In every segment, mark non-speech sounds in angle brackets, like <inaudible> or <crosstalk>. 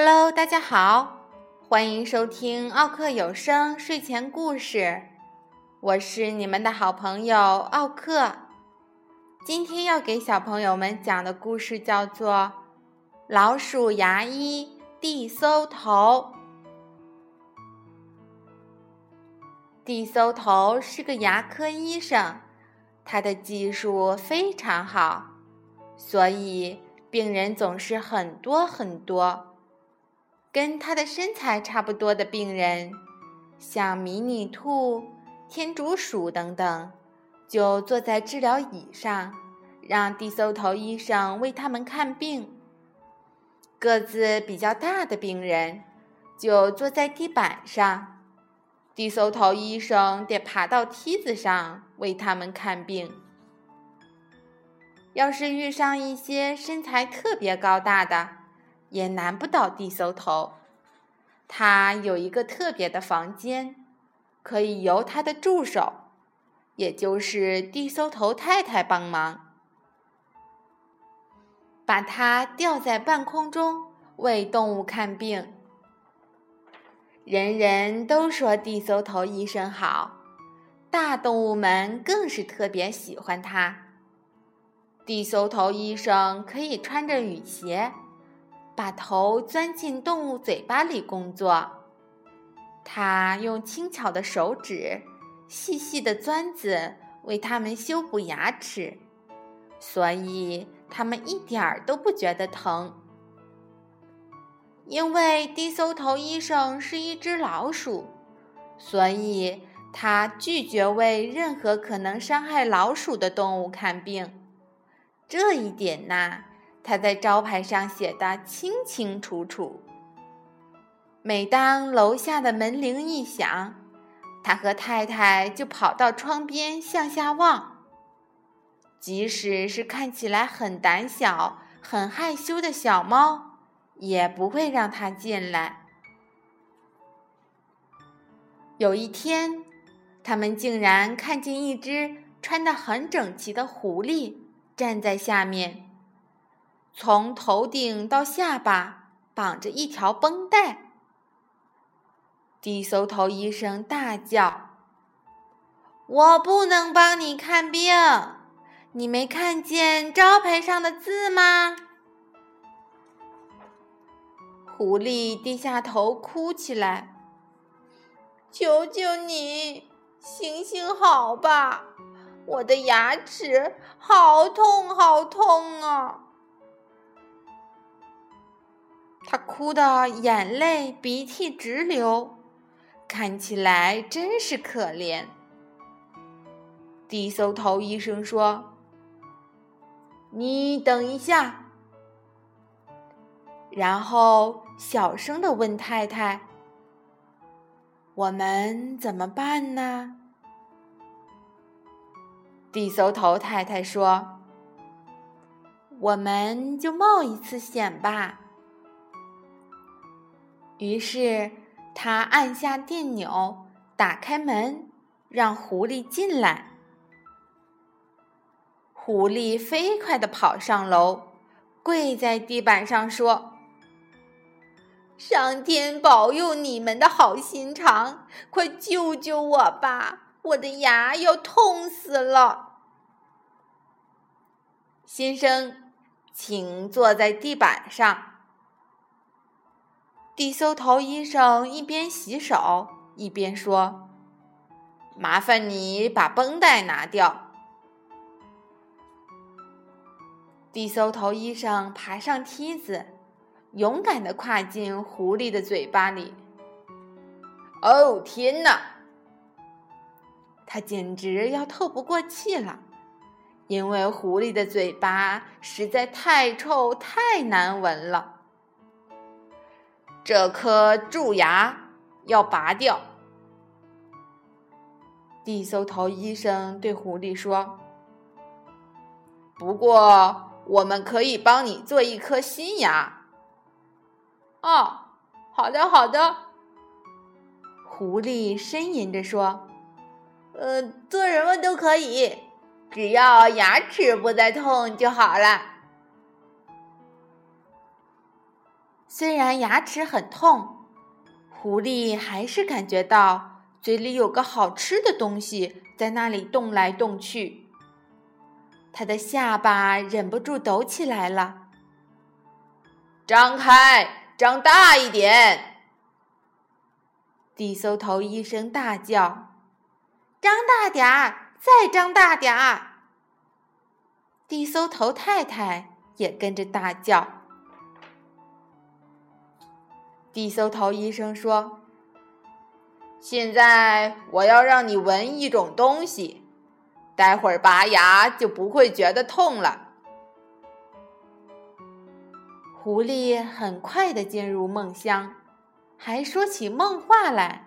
Hello，大家好，欢迎收听奥克有声睡前故事，我是你们的好朋友奥克。今天要给小朋友们讲的故事叫做《老鼠牙医地搜头》。地搜头是个牙科医生，他的技术非常好，所以病人总是很多很多。跟他的身材差不多的病人，像迷你兔、天竺鼠等等，就坐在治疗椅上，让地搜头医生为他们看病。个子比较大的病人，就坐在地板上，地搜头医生得爬到梯子上为他们看病。要是遇上一些身材特别高大的，也难不倒地搜头，他有一个特别的房间，可以由他的助手，也就是地搜头太太帮忙，把他吊在半空中为动物看病。人人都说地搜头医生好，大动物们更是特别喜欢他。地搜头医生可以穿着雨鞋。把头钻进动物嘴巴里工作，他用轻巧的手指、细细的钻子为它们修补牙齿，所以它们一点儿都不觉得疼。因为低搜头医生是一只老鼠，所以他拒绝为任何可能伤害老鼠的动物看病。这一点呐。他在招牌上写的清清楚楚。每当楼下的门铃一响，他和太太就跑到窗边向下望。即使是看起来很胆小、很害羞的小猫，也不会让他进来。有一天，他们竟然看见一只穿得很整齐的狐狸站在下面。从头顶到下巴绑着一条绷带，低搜头医生大叫：“我不能帮你看病，你没看见招牌上的字吗？”狐狸低下头哭起来：“求求你，行行好吧，我的牙齿好痛好痛啊！”哭得眼泪鼻涕直流，看起来真是可怜。低搜头医生说：“你等一下。”然后小声的问太太：“我们怎么办呢？”低搜头太太说：“我们就冒一次险吧。”于是，他按下电钮，打开门，让狐狸进来。狐狸飞快地跑上楼，跪在地板上说：“上天保佑你们的好心肠，快救救我吧！我的牙要痛死了。”先生，请坐在地板上。地搜头医生一边洗手一边说：“麻烦你把绷带拿掉。”地搜头医生爬上梯子，勇敢地跨进狐狸的嘴巴里。哦，天哪！他简直要透不过气了，因为狐狸的嘴巴实在太臭、太难闻了。这颗蛀牙要拔掉。地搜头医生对狐狸说：“不过，我们可以帮你做一颗新牙。”哦，好的，好的。狐狸呻吟着说：“呃，做什么都可以，只要牙齿不再痛就好了。”虽然牙齿很痛，狐狸还是感觉到嘴里有个好吃的东西在那里动来动去。它的下巴忍不住抖起来了。张开，张大一点！地搜头医生大叫：“张大点儿，再张大点儿！”地搜头太太也跟着大叫。地搜头医生说：“现在我要让你闻一种东西，待会儿拔牙就不会觉得痛了。”狐狸很快的进入梦乡，还说起梦话来。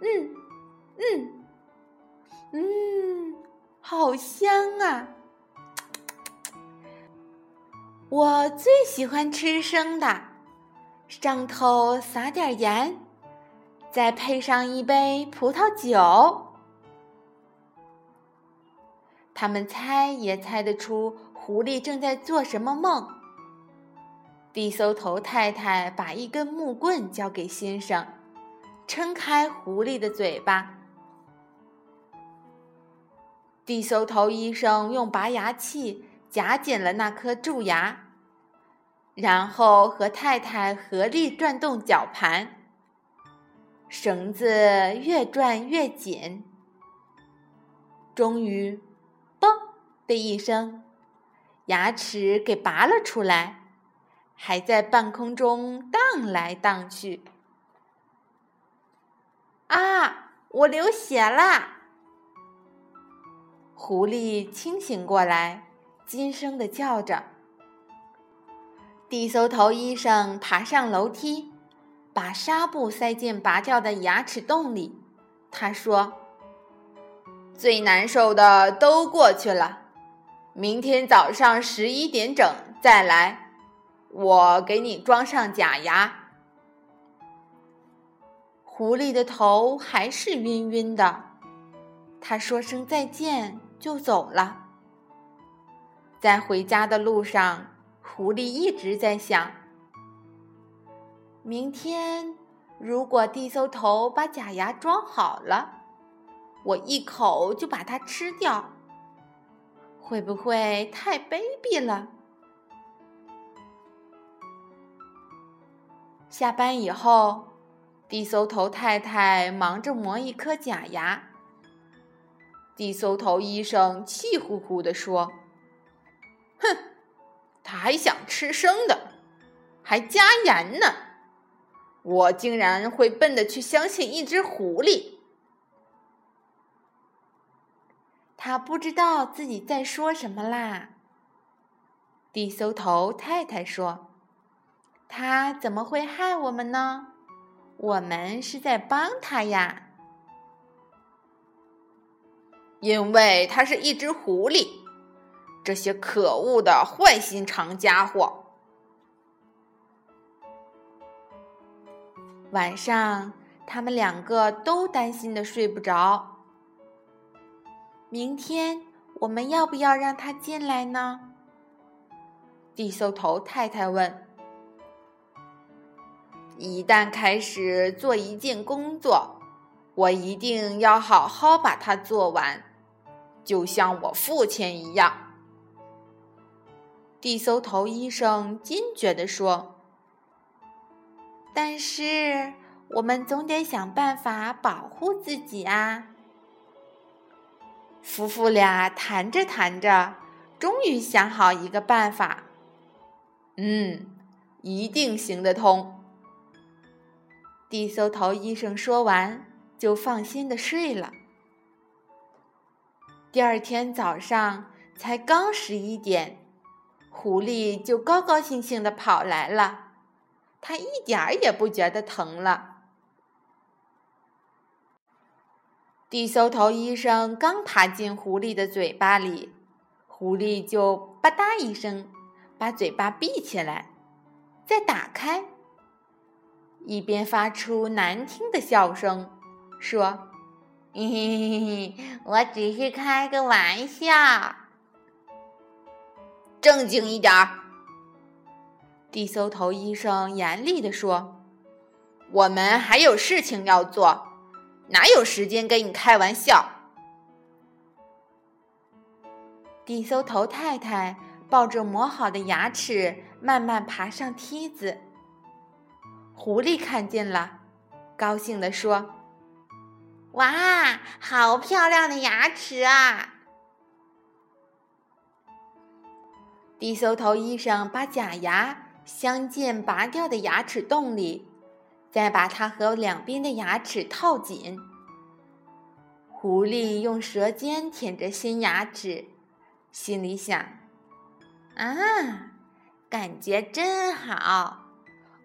嗯，嗯，嗯，好香啊！我最喜欢吃生的。上头撒点盐，再配上一杯葡萄酒。他们猜也猜得出狐狸正在做什么梦。地搜头太太把一根木棍交给先生，撑开狐狸的嘴巴。地搜头医生用拔牙器夹紧了那颗蛀牙。然后和太太合力转动绞盘，绳子越转越紧。终于，“嘣”的一声，牙齿给拔了出来，还在半空中荡来荡去。啊！我流血啦！狐狸清醒过来，惊声的叫着。地搜头医生爬上楼梯，把纱布塞进拔掉的牙齿洞里。他说：“最难受的都过去了，明天早上十一点整再来，我给你装上假牙。”狐狸的头还是晕晕的，他说声再见就走了。在回家的路上。狐狸一直在想：明天如果地搜头把假牙装好了，我一口就把它吃掉，会不会太卑鄙了？下班以后，地搜头太太忙着磨一颗假牙。地搜头医生气呼呼地说：“哼！”他还想吃生的，还加盐呢！我竟然会笨的去相信一只狐狸。他不知道自己在说什么啦。地搜头太太说：“他怎么会害我们呢？我们是在帮他呀。”因为他是一只狐狸。这些可恶的坏心肠家伙！晚上，他们两个都担心的睡不着。明天我们要不要让他进来呢？地搜头太太问。一旦开始做一件工作，我一定要好好把它做完，就像我父亲一样。地搜头医生坚决地说：“但是我们总得想办法保护自己啊！”夫妇俩谈着谈着，终于想好一个办法。嗯，一定行得通。地搜头医生说完，就放心的睡了。第二天早上才刚十一点。狐狸就高高兴兴的跑来了，它一点儿也不觉得疼了。地搜头医生刚爬进狐狸的嘴巴里，狐狸就吧嗒一声把嘴巴闭起来，再打开，一边发出难听的笑声，说：“ <laughs> 嘿嘿嘿嘿，我只是开个玩笑。”正经一点儿！地搜头医生严厉地说：“我们还有事情要做，哪有时间跟你开玩笑？”地搜头太太抱着磨好的牙齿，慢慢爬上梯子。狐狸看见了，高兴地说：“哇，好漂亮的牙齿啊！”地搜头医生把假牙镶进拔掉的牙齿洞里，再把它和两边的牙齿套紧。狐狸用舌尖舔着新牙齿，心里想：“啊，感觉真好！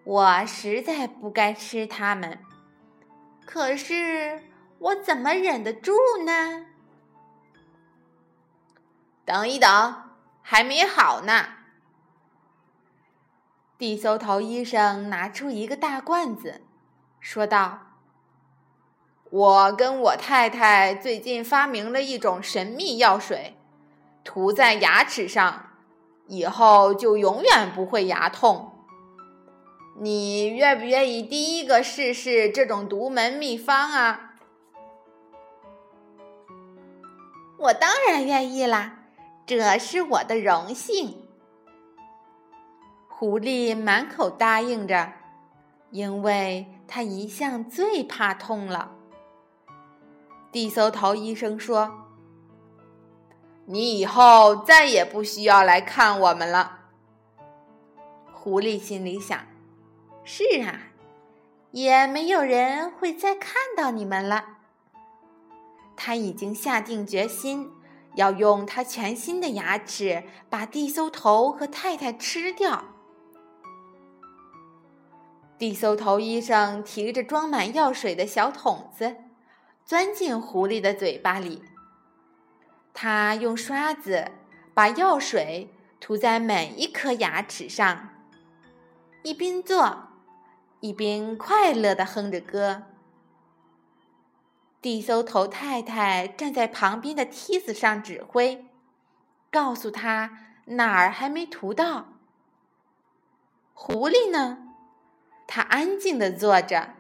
我实在不该吃它们，可是我怎么忍得住呢？”等一等。还没好呢。地搜头医生拿出一个大罐子，说道：“我跟我太太最近发明了一种神秘药水，涂在牙齿上，以后就永远不会牙痛。你愿不愿意第一个试试这种独门秘方啊？”我当然愿意啦。这是我的荣幸。狐狸满口答应着，因为他一向最怕痛了。地搜头医生说：“你以后再也不需要来看我们了。”狐狸心里想：“是啊，也没有人会再看到你们了。”他已经下定决心。要用他全新的牙齿把地搜头和太太吃掉。地搜头医生提着装满药水的小桶子，钻进狐狸的嘴巴里。他用刷子把药水涂在每一颗牙齿上，一边做，一边快乐地哼着歌。地搜头太太站在旁边的梯子上指挥，告诉他哪儿还没涂到。狐狸呢？它安静的坐着，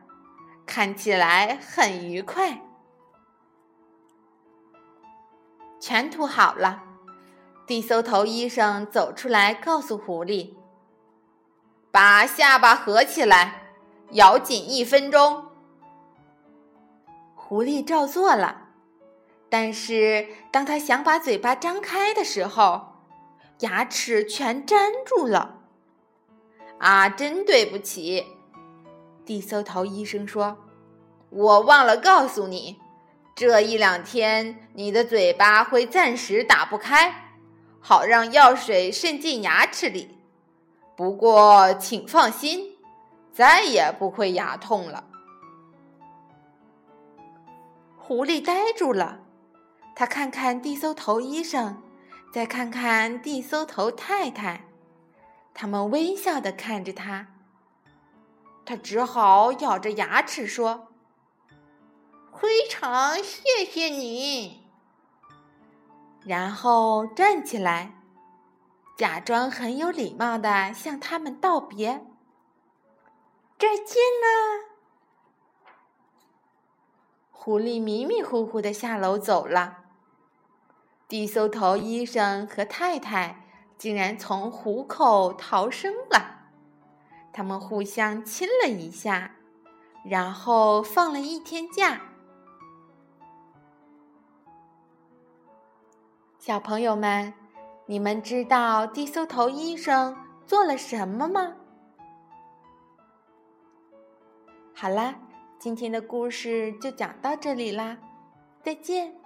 看起来很愉快。全涂好了，地搜头医生走出来，告诉狐狸：“把下巴合起来，咬紧一分钟。”狐狸照做了，但是当他想把嘴巴张开的时候，牙齿全粘住了。啊，真对不起，地搜头医生说：“我忘了告诉你，这一两天你的嘴巴会暂时打不开，好让药水渗进牙齿里。不过请放心，再也不会牙痛了。”狐狸呆住了，他看看地搜头医生，再看看地搜头太太，他们微笑的看着他。他只好咬着牙齿说：“非常谢谢你。”然后站起来，假装很有礼貌的向他们道别：“再见了。”狐狸迷迷糊糊的下楼走了。地搜头医生和太太竟然从虎口逃生了，他们互相亲了一下，然后放了一天假。小朋友们，你们知道地搜头医生做了什么吗？好啦。今天的故事就讲到这里啦，再见。